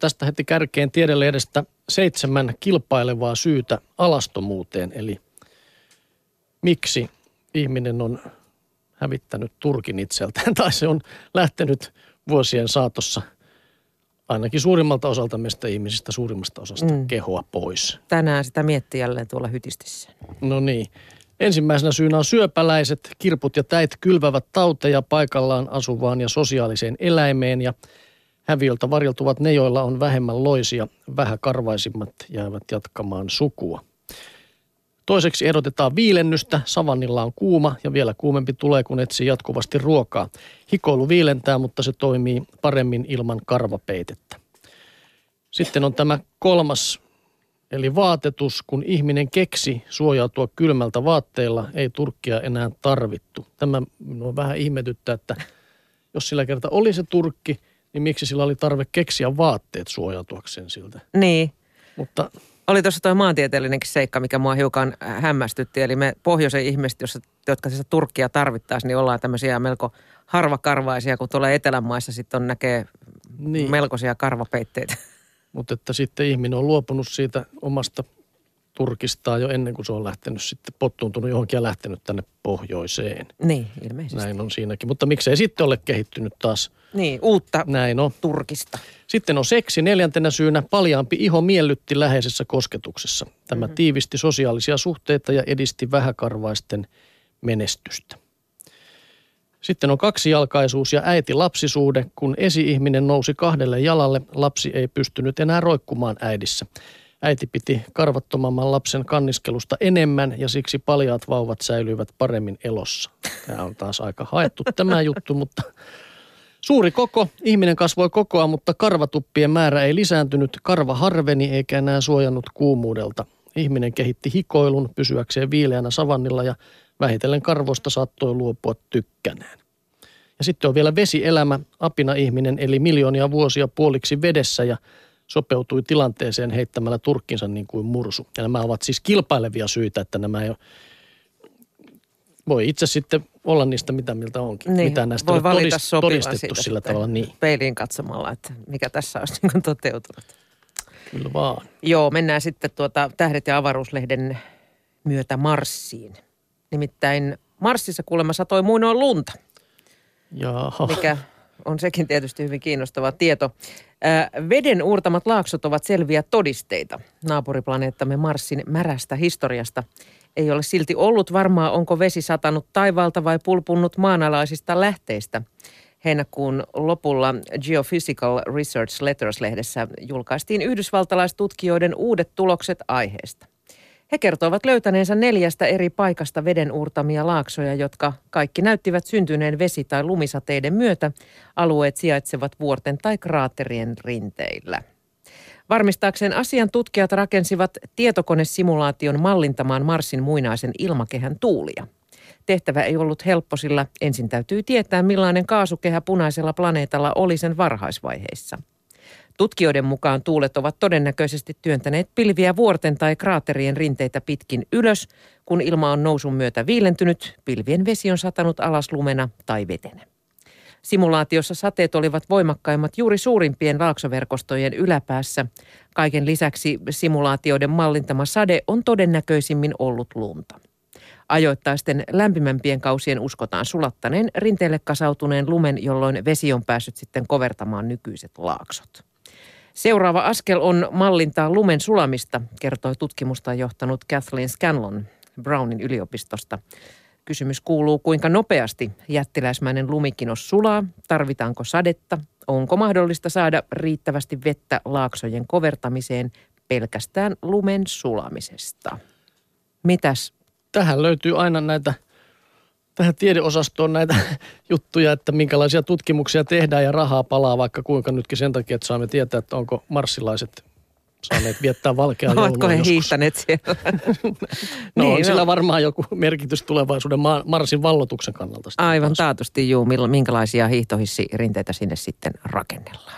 Tästä heti kärkeen tiedelehdestä seitsemän kilpailevaa syytä alastomuuteen, eli miksi ihminen on hävittänyt Turkin itseltään, tai se on lähtenyt vuosien saatossa ainakin suurimmalta osalta meistä ihmisistä, suurimmasta osasta mm. kehoa pois. Tänään sitä miettii jälleen tuolla hytistissä. No niin. Ensimmäisenä syynä on syöpäläiset. Kirput ja täit kylvävät tauteja paikallaan asuvaan ja sosiaaliseen eläimeen ja häviöltä varjeltuvat ne, joilla on vähemmän loisia, vähäkarvaisimmat jäävät jatkamaan sukua. Toiseksi erotetaan viilennystä. Savannilla on kuuma ja vielä kuumempi tulee, kun etsii jatkuvasti ruokaa. Hikoilu viilentää, mutta se toimii paremmin ilman karvapeitettä. Sitten on tämä kolmas, eli vaatetus. Kun ihminen keksi suojautua kylmältä vaatteilla, ei turkkia enää tarvittu. Tämä minua vähän ihmetyttää, että jos sillä kerta oli se turkki, niin miksi sillä oli tarve keksiä vaatteet suojautuakseen siltä? Niin. Mutta Oli tuossa tuo maantieteellinenkin seikka, mikä mua hiukan hämmästytti. Eli me pohjoisen ihmiset, jossa, jotka sitä turkkia tarvittaisiin, niin ollaan tämmöisiä melko harvakarvaisia, kun tuolla etelän maissa sitten on näkee Niin. melkoisia karvapeitteitä. Mutta että sitten ihminen on luopunut siitä omasta turkistaan jo ennen kuin se on lähtenyt sitten pottuuntunut johonkin ja lähtenyt tänne pohjoiseen. niin, ilmeisesti. Näin on siinäkin. Mutta miksei sitten ole kehittynyt taas? Niin, uutta Näin on. turkista. Sitten on seksi neljäntenä syynä. Paljaampi iho miellytti läheisessä kosketuksessa. Tämä mm-hmm. tiivisti sosiaalisia suhteita ja edisti vähäkarvaisten menestystä. Sitten on kaksijalkaisuus ja äiti-lapsisuhde. Kun esi-ihminen nousi kahdelle jalalle, lapsi ei pystynyt enää roikkumaan äidissä. Äiti piti karvattomamman lapsen kanniskelusta enemmän ja siksi paljaat vauvat säilyivät paremmin elossa. Tämä on taas aika haettu tämä juttu, mutta Suuri koko. Ihminen kasvoi kokoa, mutta karvatuppien määrä ei lisääntynyt. Karva harveni eikä enää suojannut kuumuudelta. Ihminen kehitti hikoilun pysyäkseen viileänä savannilla ja vähitellen karvoista saattoi luopua tykkänään. Ja sitten on vielä vesielämä. Apina ihminen eli miljoonia vuosia puoliksi vedessä ja sopeutui tilanteeseen heittämällä turkkinsa niin kuin mursu. Ja nämä ovat siis kilpailevia syitä, että nämä ei ole voi itse sitten olla niistä mitä miltä onkin. Niin, mitä näistä voi valita todist- todistettu sillä tavalla. Niin, peiliin katsomalla, että mikä tässä olisi niin toteutunut. kyllä vaan. Joo, mennään sitten tuota Tähdet ja avaruuslehden myötä Marsiin. Nimittäin Marsissa kuulemma satoi muinoin lunta, Jaha. mikä on sekin tietysti hyvin kiinnostava tieto. Veden uurtamat laaksot ovat selviä todisteita naapuriplaneettamme Marsin märästä historiasta. Ei ole silti ollut varmaa, onko vesi satanut taivaalta vai pulpunnut maanalaisista lähteistä. Heinäkuun lopulla Geophysical Research Letters-lehdessä julkaistiin yhdysvaltalaistutkijoiden uudet tulokset aiheesta. He kertoivat löytäneensä neljästä eri paikasta veden uurtamia laaksoja, jotka kaikki näyttivät syntyneen vesi- tai lumisateiden myötä. Alueet sijaitsevat vuorten tai kraatterien rinteillä. Varmistaakseen asian tutkijat rakensivat tietokonesimulaation mallintamaan Marsin muinaisen ilmakehän tuulia. Tehtävä ei ollut helppo, sillä ensin täytyy tietää, millainen kaasukehä punaisella planeetalla oli sen varhaisvaiheissa. Tutkijoiden mukaan tuulet ovat todennäköisesti työntäneet pilviä vuorten tai kraatterien rinteitä pitkin ylös. Kun ilma on nousun myötä viilentynyt, pilvien vesi on satanut alas lumena tai vetenä. Simulaatiossa sateet olivat voimakkaimmat juuri suurimpien laaksoverkostojen yläpäässä. Kaiken lisäksi simulaatioiden mallintama sade on todennäköisimmin ollut lunta. Ajoittaisten lämpimämpien kausien uskotaan sulattaneen rinteelle kasautuneen lumen, jolloin vesi on päässyt sitten kovertamaan nykyiset laaksot. Seuraava askel on mallintaa lumen sulamista, kertoi tutkimusta johtanut Kathleen Scanlon Brownin yliopistosta. Kysymys kuuluu, kuinka nopeasti jättiläismäinen lumikinos sulaa, tarvitaanko sadetta, onko mahdollista saada riittävästi vettä laaksojen kovertamiseen pelkästään lumen sulamisesta. Mitäs? Tähän löytyy aina näitä, tähän tiedeosastoon näitä juttuja, että minkälaisia tutkimuksia tehdään ja rahaa palaa vaikka kuinka nytkin sen takia, että saamme tietää, että onko marssilaiset saaneet viettää valkeaa Ovatko joulua he joskus. hiihtäneet siellä? No Niin, on no. sillä varmaan joku merkitys tulevaisuuden maa, Marsin vallotuksen kannalta. Aivan taas. taatusti juu, milla- minkälaisia hiihtohissirinteitä sinne sitten rakennellaan.